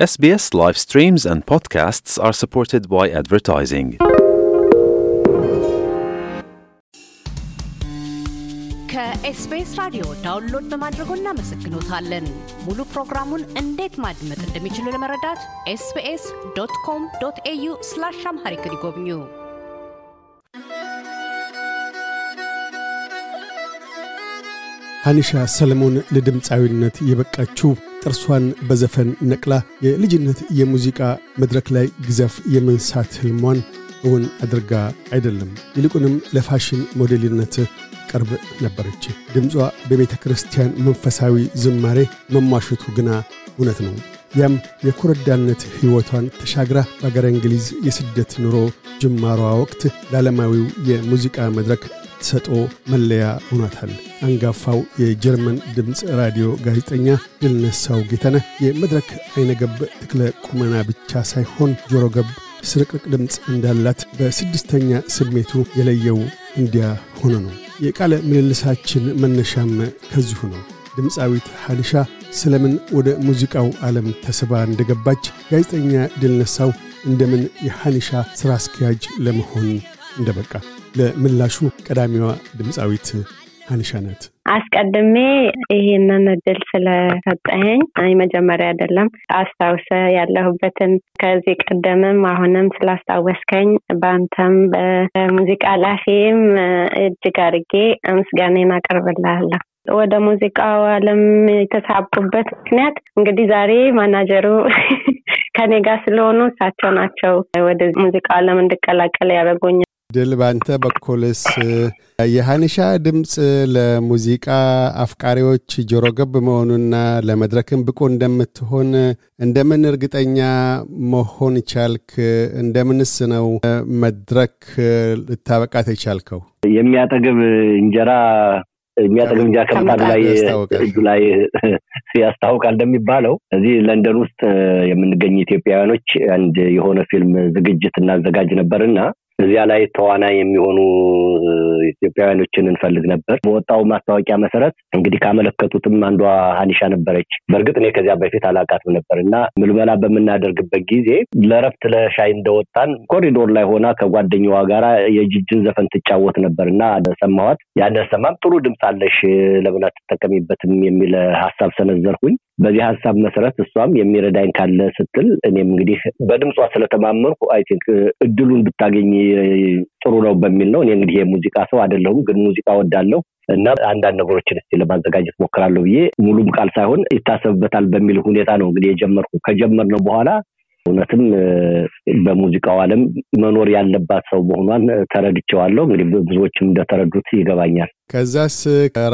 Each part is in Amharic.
SBS live streams and podcasts are supported by advertising. ከኤስቢኤስ ራዲዮ download በማድረጎ እናመሰግኖታለን። ሙሉ ፕሮግራሙን እንዴት ማድመጥ እንደሚችሉ ለመረዳት ኤስቢኤስ dot com dot au slash Amharic ይጎብኙ። ሀኒሻ ሰለሞን ለድምፃዊነት የበቃችው ጥርሷን በዘፈን ነቅላ የልጅነት የሙዚቃ መድረክ ላይ ግዘፍ የመንሳት ህልሟን እውን አድርጋ አይደለም። ይልቁንም ለፋሽን ሞዴልነት ቅርብ ነበረች። ድምጿ በቤተ ክርስቲያን መንፈሳዊ ዝማሬ መሟሸቱ ግና እውነት ነው። ያም የኮረዳነት ሕይወቷን ተሻግራ በአገረ እንግሊዝ የስደት ኑሮ ጅማሯ ወቅት ለዓለማዊው የሙዚቃ መድረክ ተሰጦ መለያ ሆኗታል። አንጋፋው የጀርመን ድምፅ ራዲዮ ጋዜጠኛ ድልነሳው ጌታነህ የመድረክ አይነገብ ትክለ ቁመና ብቻ ሳይሆን ጆሮ ገብ ስርቅርቅ ድምፅ እንዳላት በስድስተኛ ስሜቱ የለየው እንዲያ ሆነ ነው። የቃለ ምልልሳችን መነሻም ከዚሁ ነው። ድምፃዊት ሀኒሻ ስለምን ወደ ሙዚቃው ዓለም ተስባ እንደገባች፣ ጋዜጠኛ ድልነሳው እንደምን የሐኒሻ ሥራ አስኪያጅ ለመሆን እንደበቃ ለምላሹ ቀዳሚዋ ድምፃዊት ናት። አስቀድሜ ይህንን እድል ስለሰጠኸኝ መጀመሪያ አይደለም አስታውሰ ያለሁበትን ከዚህ ቀደምም አሁንም ስላስታወስከኝ በአንተም በሙዚቃ ላፊም እጅግ አድርጌ ምስጋኔን አቀርብልሃለሁ። ወደ ሙዚቃው ዓለም የተሳብኩበት ምክንያት እንግዲህ ዛሬ ማናጀሩ ከኔ ጋር ስለሆኑ እሳቸው ናቸው ወደ ሙዚቃው ዓለም እንድቀላቀል ያደረጉኝ። ድል ባንተ በኩልስ የሀኒሻ ድምፅ ለሙዚቃ አፍቃሪዎች ጆሮ ገብ መሆኑና ለመድረክም ብቁ እንደምትሆን እንደምን እርግጠኛ መሆን ቻልክ? እንደምንስ ነው መድረክ ልታበቃት የቻልከው? የሚያጠግብ እንጀራ የሚያጠግብ እንጀራ ከምጣዱ ላይ እጁ ላይ ያስታውቃል እንደሚባለው እዚህ ለንደን ውስጥ የምንገኝ ኢትዮጵያውያኖች አንድ የሆነ ፊልም ዝግጅት እናዘጋጅ ነበርና እዚያ ላይ ተዋናይ የሚሆኑ ኢትዮጵያውያኖችን እንፈልግ ነበር። በወጣው ማስታወቂያ መሰረት እንግዲህ ካመለከቱትም አንዷ ሀኒሻ ነበረች። በእርግጥ እኔ ከዚያ በፊት አላውቃትም ነበር እና ምልመላ በምናደርግበት ጊዜ ለረፍት ለሻይ እንደወጣን ኮሪዶር ላይ ሆና ከጓደኛዋ ጋር የጂጂን ዘፈን ትጫወት ነበር እና ሰማኋት። ያንን ስሰማም ጥሩ ድምፅ አለሽ ለምን አትጠቀሚበትም የሚል ሀሳብ ሰነዘርኩኝ። በዚህ ሀሳብ መሰረት እሷም የሚረዳኝ ካለ ስትል እኔም እንግዲህ በድምጿ ስለተማመንኩ I think እድሉን ብታገኝ ጥሩ ነው በሚል ነው። እኔ እንግዲህ የሙዚቃ ሰው አይደለሁም፣ ግን ሙዚቃ ወዳለሁ እና አንዳንድ ነገሮችን እስቲ ለማዘጋጀት ሞክራለሁ ብዬ ሙሉም ቃል ሳይሆን ይታሰብበታል በሚል ሁኔታ ነው እንግዲህ የጀመርኩ። ከጀመርነው በኋላ እውነትም በሙዚቃው ዓለም መኖር ያለባት ሰው መሆኗን ተረድቼዋለሁ። እንግዲህ ብዙዎችም እንደተረዱት ይገባኛል። ከዛስ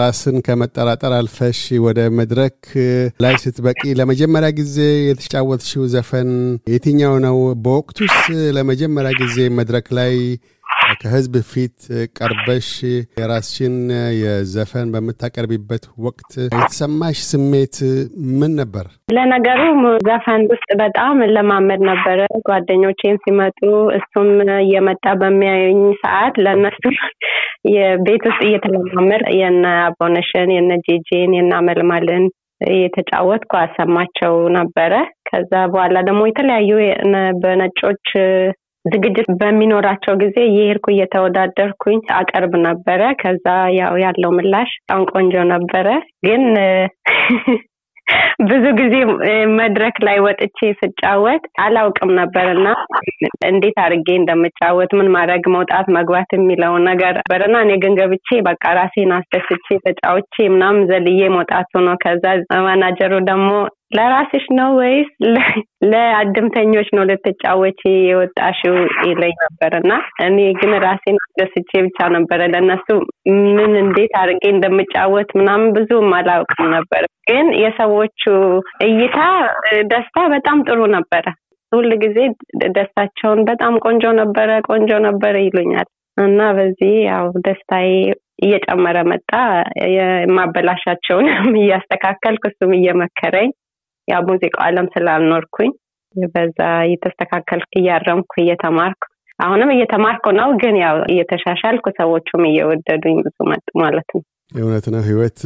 ራስን ከመጠራጠር አልፈሽ ወደ መድረክ ላይ ስትበቂ ለመጀመሪያ ጊዜ የተጫወትሽው ዘፈን የትኛው ነው? በወቅቱስ ለመጀመሪያ ጊዜ መድረክ ላይ ከህዝብ ፊት ቀርበሽ የራስሽን የዘፈን በምታቀርቢበት ወቅት የተሰማሽ ስሜት ምን ነበር? ለነገሩ ዘፈን ውስጥ በጣም ለማመድ ነበረ። ጓደኞቼን ሲመጡ እሱም እየመጣ በሚያዩኝ ሰዓት ለእነሱ የቤት ውስጥ እየተለማመድ የነ አቦነሽን የነ ጄጄን የነ አመልማልን እየተጫወትኩ አሰማቸው ነበረ። ከዛ በኋላ ደግሞ የተለያዩ በነጮች ዝግጅት በሚኖራቸው ጊዜ የሄድኩ እየተወዳደርኩኝ አቀርብ ነበረ። ከዛ ያው ያለው ምላሽ በጣም ቆንጆ ነበረ። ግን ብዙ ጊዜ መድረክ ላይ ወጥቼ ስጫወት አላውቅም ነበር እና እንዴት አድርጌ እንደምጫወት ምን ማድረግ መውጣት መግባት የሚለውን ነገር ነበር እና እኔ ግን ገብቼ በቃ ራሴን አስደስቼ ተጫውቼ ምናምን ዘልዬ መውጣቱ ነው። ከዛ ማናጀሩ ደግሞ ለራስሽ ነው ወይስ ለአድምተኞች ነው ልትጫወች የወጣሽው ይለኝ ነበር እና እኔ ግን ራሴን አስደስቼ ብቻ ነበረ ለእነሱ ምን እንዴት አድርጌ እንደምጫወት ምናምን ብዙም አላውቅም ነበር። ግን የሰዎቹ እይታ ደስታ በጣም ጥሩ ነበረ። ሁል ጊዜ ደስታቸውን በጣም ቆንጆ ነበረ፣ ቆንጆ ነበረ ይሉኛል እና በዚህ ያው ደስታዬ እየጨመረ መጣ። የማበላሻቸውንም እያስተካከልኩ እሱም እየመከረኝ ያው ሙዚቃው ዓለም ስላልኖርኩኝ በዛ እየተስተካከልኩ እያረምኩ እየተማርኩ አሁንም እየተማርኩ ነው። ግን ያው እየተሻሻልኩ ሰዎቹም እየወደዱኝ ብዙ መጡ ማለት ነው። እውነት ነው። ህይወት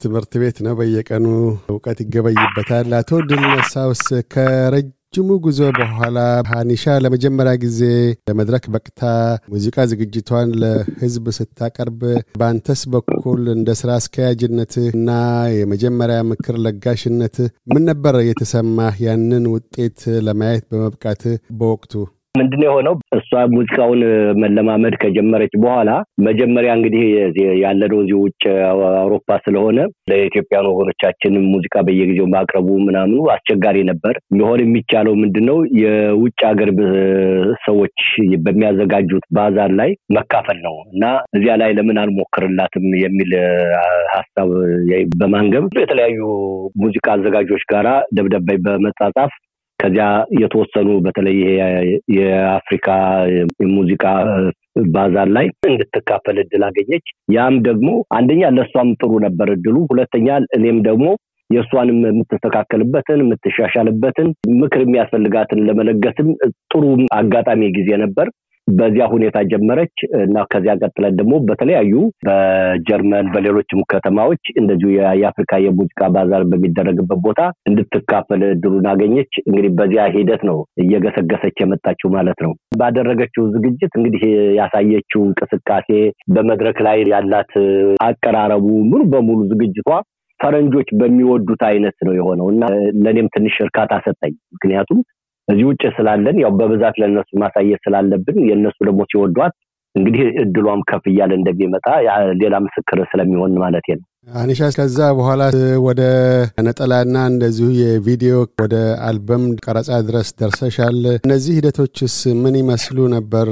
ትምህርት ቤት ነው። በየቀኑ እውቀት ይገበይበታል። አቶ ድል ነሳውስ ከረጅ ጅሙ ጉዞ በኋላ ሀኒሻ ለመጀመሪያ ጊዜ ለመድረክ በቅታ ሙዚቃ ዝግጅቷን ለህዝብ ስታቀርብ በአንተስ በኩል እንደ ስራ አስኪያጅነት እና የመጀመሪያ ምክር ለጋሽነት ምን ነበር የተሰማህ ያንን ውጤት ለማየት በመብቃት በወቅቱ? ምንድነው የሆነው? እሷ ሙዚቃውን መለማመድ ከጀመረች በኋላ መጀመሪያ እንግዲህ ያለነው እዚህ ውጭ አውሮፓ ስለሆነ ለኢትዮጵያን ወገኖቻችን ሙዚቃ በየጊዜው ማቅረቡ ምናምኑ አስቸጋሪ ነበር። ሊሆን የሚቻለው ምንድነው የውጭ ሀገር ሰዎች በሚያዘጋጁት ባዛር ላይ መካፈል ነው እና እዚያ ላይ ለምን አልሞክርላትም የሚል ሀሳብ በማንገብ የተለያዩ ሙዚቃ አዘጋጆች ጋራ ደብዳቤ በመጻጻፍ ከዚያ የተወሰኑ በተለይ የአፍሪካ ሙዚቃ ባዛር ላይ እንድትካፈል እድል አገኘች። ያም ደግሞ አንደኛ ለእሷም ጥሩ ነበር እድሉ፣ ሁለተኛ እኔም ደግሞ የእሷንም የምትስተካከልበትን የምትሻሻልበትን ምክር የሚያስፈልጋትን ለመለገስም ጥሩ አጋጣሚ ጊዜ ነበር። በዚያ ሁኔታ ጀመረች እና ከዚያ ቀጥለን ደግሞ በተለያዩ በጀርመን በሌሎችም ከተማዎች እንደዚሁ የአፍሪካ የሙዚቃ ባዛር በሚደረግበት ቦታ እንድትካፈል እድሉን አገኘች። እንግዲህ በዚያ ሂደት ነው እየገሰገሰች የመጣችው ማለት ነው። ባደረገችው ዝግጅት እንግዲህ ያሳየችው እንቅስቃሴ በመድረክ ላይ ያላት አቀራረቡ ሙሉ በሙሉ ዝግጅቷ ፈረንጆች በሚወዱት አይነት ነው የሆነው እና ለእኔም ትንሽ እርካታ ሰጠኝ። ምክንያቱም እዚህ ውጭ ስላለን ያው በብዛት ለእነሱ ማሳየት ስላለብን የእነሱ ደግሞ ሲወዷት እንግዲህ እድሏም ከፍ እያለ እንደሚመጣ ሌላ ምስክር ስለሚሆን ማለት ነው። አኒሻ ከዛ በኋላ ወደ ነጠላና እንደዚሁ የቪዲዮ ወደ አልበም ቀረጻ ድረስ ደርሰሻል። እነዚህ ሂደቶችስ ምን ይመስሉ ነበር?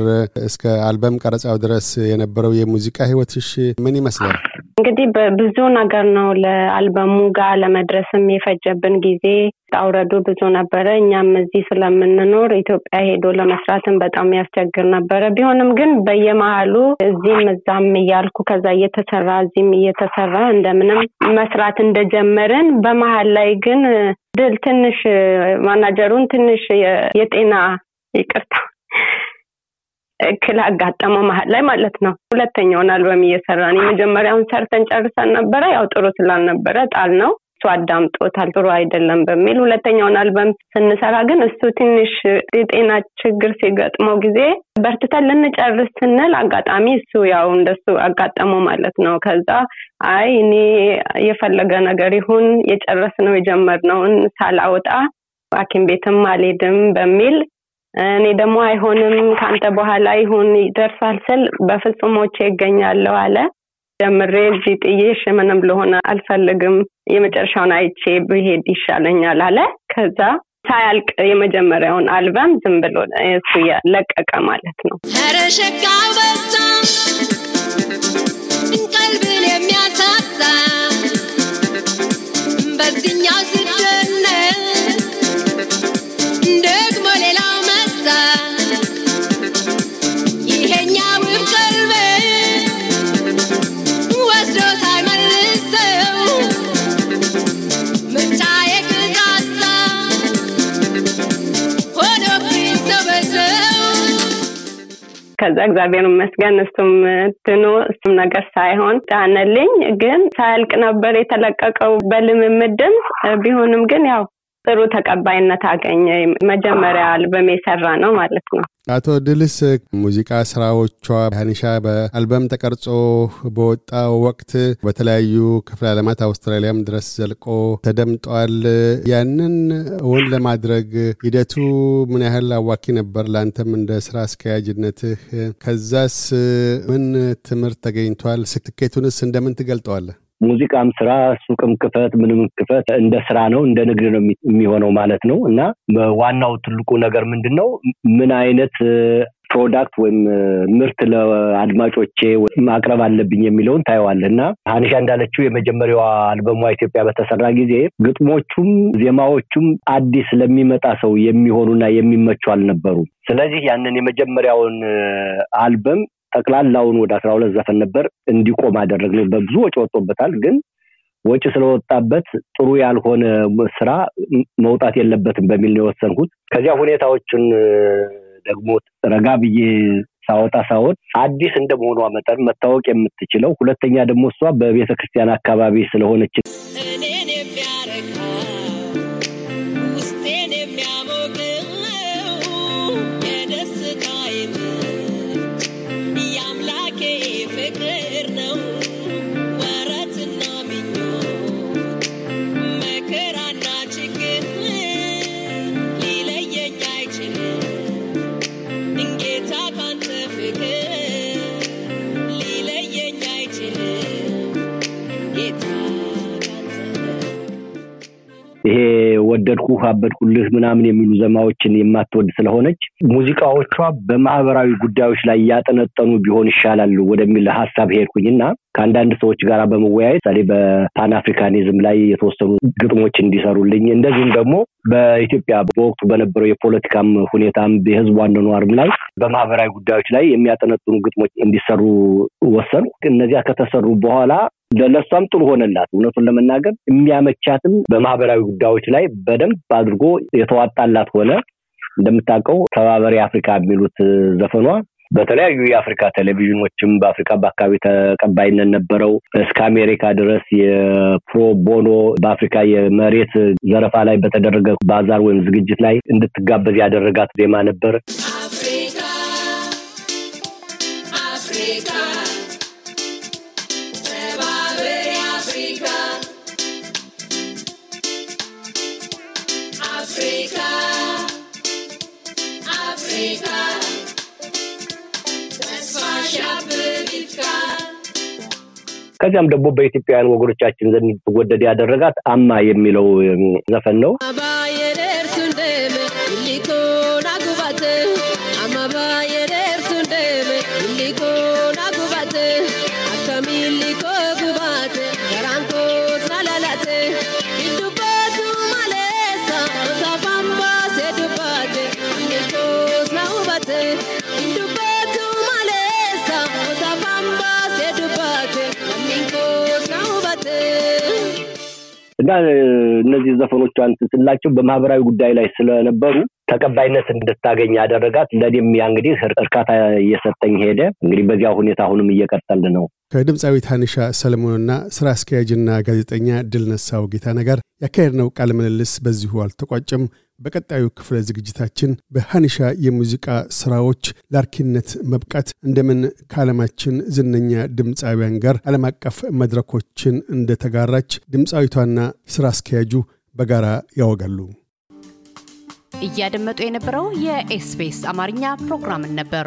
እስከ አልበም ቀረጻው ድረስ የነበረው የሙዚቃ ህይወትሽ ምን ይመስላል? እንግዲህ በብዙ ነገር ነው ለአልበሙ ጋር ለመድረስም የፈጀብን ጊዜ አውረዱ ብዙ ነበረ። እኛም እዚህ ስለምንኖር ኢትዮጵያ ሄዶ ለመስራትም በጣም ያስቸግር ነበረ። ቢሆንም ግን በየመሀሉ እዚህም እዛም እያልኩ ከዛ እየተሰራ እዚህም እየተሰራ እንደምንም መስራት እንደጀመርን በመሀል ላይ ግን ድል ትንሽ ማናጀሩን ትንሽ የጤና ይቅርታ እክል አጋጠመው መሀል ላይ ማለት ነው። ሁለተኛውን አልበም እየሰራን የመጀመሪያውን ሰርተን ጨርሰን ነበረ። ያው ጥሩ ስላልነበረ ጣል ነው እሱ አዳምጦታል ጥሩ አይደለም በሚል ሁለተኛውን አልበም ስንሰራ ግን እሱ ትንሽ የጤና ችግር ሲገጥመው ጊዜ በርትተን ልንጨርስ ስንል አጋጣሚ እሱ ያው እንደሱ አጋጠመው ማለት ነው። ከዛ አይ እኔ የፈለገ ነገር ይሁን የጨረስነው የጀመርነውን ሳላወጣ ሐኪም ቤትም አልሄድም በሚል እኔ ደግሞ አይሆንም ከአንተ በኋላ ይሁን ይደርሳል ስል በፍጹም ሞቼ ይገኛለሁ አለ። ጀምሬ እዚህ ጥዬሽ ምንም ለሆነ አልፈልግም፣ የመጨረሻውን አይቼ ብሄድ ይሻለኛል አለ። ከዛ ሳያልቅ የመጀመሪያውን አልበም ዝም ብሎ እሱ ለቀቀ ማለት ነው። በዛ ቀልብን የሚያሳጣ በዚህኛው ከዛ እግዚአብሔር ይመስገን እሱም ድኖ እሱም ነገር ሳይሆን ዳነልኝ። ግን ሳያልቅ ነበር የተለቀቀው በልምምድም ቢሆንም ግን ያው ጥሩ ተቀባይነት አገኘ። መጀመሪያ አልበም የሰራ ነው ማለት ነው። አቶ ድልስ ሙዚቃ ስራዎቿ ሀኒሻ በአልበም ተቀርጾ በወጣው ወቅት በተለያዩ ክፍለ ዓለማት አውስትራሊያም ድረስ ዘልቆ ተደምጧል። ያንን እውን ለማድረግ ሂደቱ ምን ያህል አዋኪ ነበር? ለአንተም እንደ ስራ አስኪያጅነትህ ከዛስ ምን ትምህርት ተገኝቷል? ስኬቱንስ እንደምን ትገልጠዋለህ? ሙዚቃም ስራ ሱቅም ክፈት ምንም ክፈት እንደ ስራ ነው እንደ ንግድ ነው የሚሆነው ማለት ነው። እና ዋናው ትልቁ ነገር ምንድን ነው ምን አይነት product ወይም ምርት ለአድማጮቼ ማቅረብ አለብኝ የሚለውን ታየዋለህ እና ሀኒሻ እንዳለችው የመጀመሪያዋ አልበሟ ኢትዮጵያ በተሰራ ጊዜ ግጥሞቹም ዜማዎቹም አዲስ ለሚመጣ ሰው የሚሆኑና የሚመቹ አልነበሩም። ስለዚህ ያንን የመጀመሪያውን አልበም ጠቅላላውን ወደ አስራ ሁለት ዘፈን ነበር እንዲቆም አደረግነው። በብዙ ወጪ ወጥቶበታል። ግን ወጪ ስለወጣበት ጥሩ ያልሆነ ስራ መውጣት የለበትም በሚል ነው የወሰንኩት። ከዚያ ሁኔታዎችን ደግሞ ረጋ ብዬ ሳወጣ ሳወጥ አዲስ እንደመሆኗ መጠን መታወቅ የምትችለው ሁለተኛ ደግሞ እሷ በቤተ አካባቢ ስለሆነች ወደድኩህ አበድኩልህ ምናምን የሚሉ ዜማዎችን የማትወድ ስለሆነች ሙዚቃዎቿ በማህበራዊ ጉዳዮች ላይ ያጠነጠኑ ቢሆን ይሻላል ወደሚል ሀሳብ ሄድኩኝና ከአንዳንድ ሰዎች ጋር በመወያየት ምሳሌ በፓን አፍሪካኒዝም ላይ የተወሰኑ ግጥሞች እንዲሰሩልኝ እንደዚሁም ደግሞ በኢትዮጵያ በወቅቱ በነበረው የፖለቲካም ሁኔታም የህዝቡ አኗኗርም ላይ በማህበራዊ ጉዳዮች ላይ የሚያጠነጥኑ ግጥሞች እንዲሰሩ ወሰኑ። እነዚያ ከተሰሩ በኋላ ለእሷም ጥሩ ሆነላት። እውነቱን ለመናገር የሚያመቻትም በማህበራዊ ጉዳዮች ላይ በደንብ አድርጎ የተዋጣላት ሆነ። እንደምታውቀው ተባበሪ አፍሪካ የሚሉት ዘፈኗ በተለያዩ የአፍሪካ ቴሌቪዥኖችም በአፍሪካ በአካባቢ ተቀባይነት ነበረው። እስከ አሜሪካ ድረስ የፕሮ ቦኖ በአፍሪካ የመሬት ዘረፋ ላይ በተደረገ ባዛር ወይም ዝግጅት ላይ እንድትጋበዝ ያደረጋት ዜማ ነበር። አፍሪካ፣ ከዚያም ደግሞ በኢትዮጵያውያን ወገኖቻችን ዘንድ እንድትወደድ ያደረጋት አማ የሚለው ዘፈን ነው። እና እነዚህ ዘፈኖቿ እንትን ስላቸው በማህበራዊ ጉዳይ ላይ ስለነበሩ ተቀባይነት እንድታገኝ ያደረጋት ለእኔም ያ እንግዲህ እርካታ እየሰጠኝ ሄደ። እንግዲህ በዚያ ሁኔታ አሁንም እየቀጠልን ነው። ከድምፃዊት ሀኒሻ ሰለሞንና ስራ አስኪያጅና ጋዜጠኛ ድል ነሳው ጌታነህ ጋር ያካሄድነው ቃለ ምልልስ በዚሁ አልተቋጨም። በቀጣዩ ክፍለ ዝግጅታችን በሀኒሻ የሙዚቃ ስራዎች ለአርኪነት መብቃት እንደምን ከዓለማችን ዝነኛ ድምፃውያን ጋር ዓለም አቀፍ መድረኮችን እንደተጋራች ድምፃዊቷና ስራ አስኪያጁ በጋራ ያወጋሉ። እያደመጡ የነበረው የኤስቢኤስ አማርኛ ፕሮግራምን ነበር።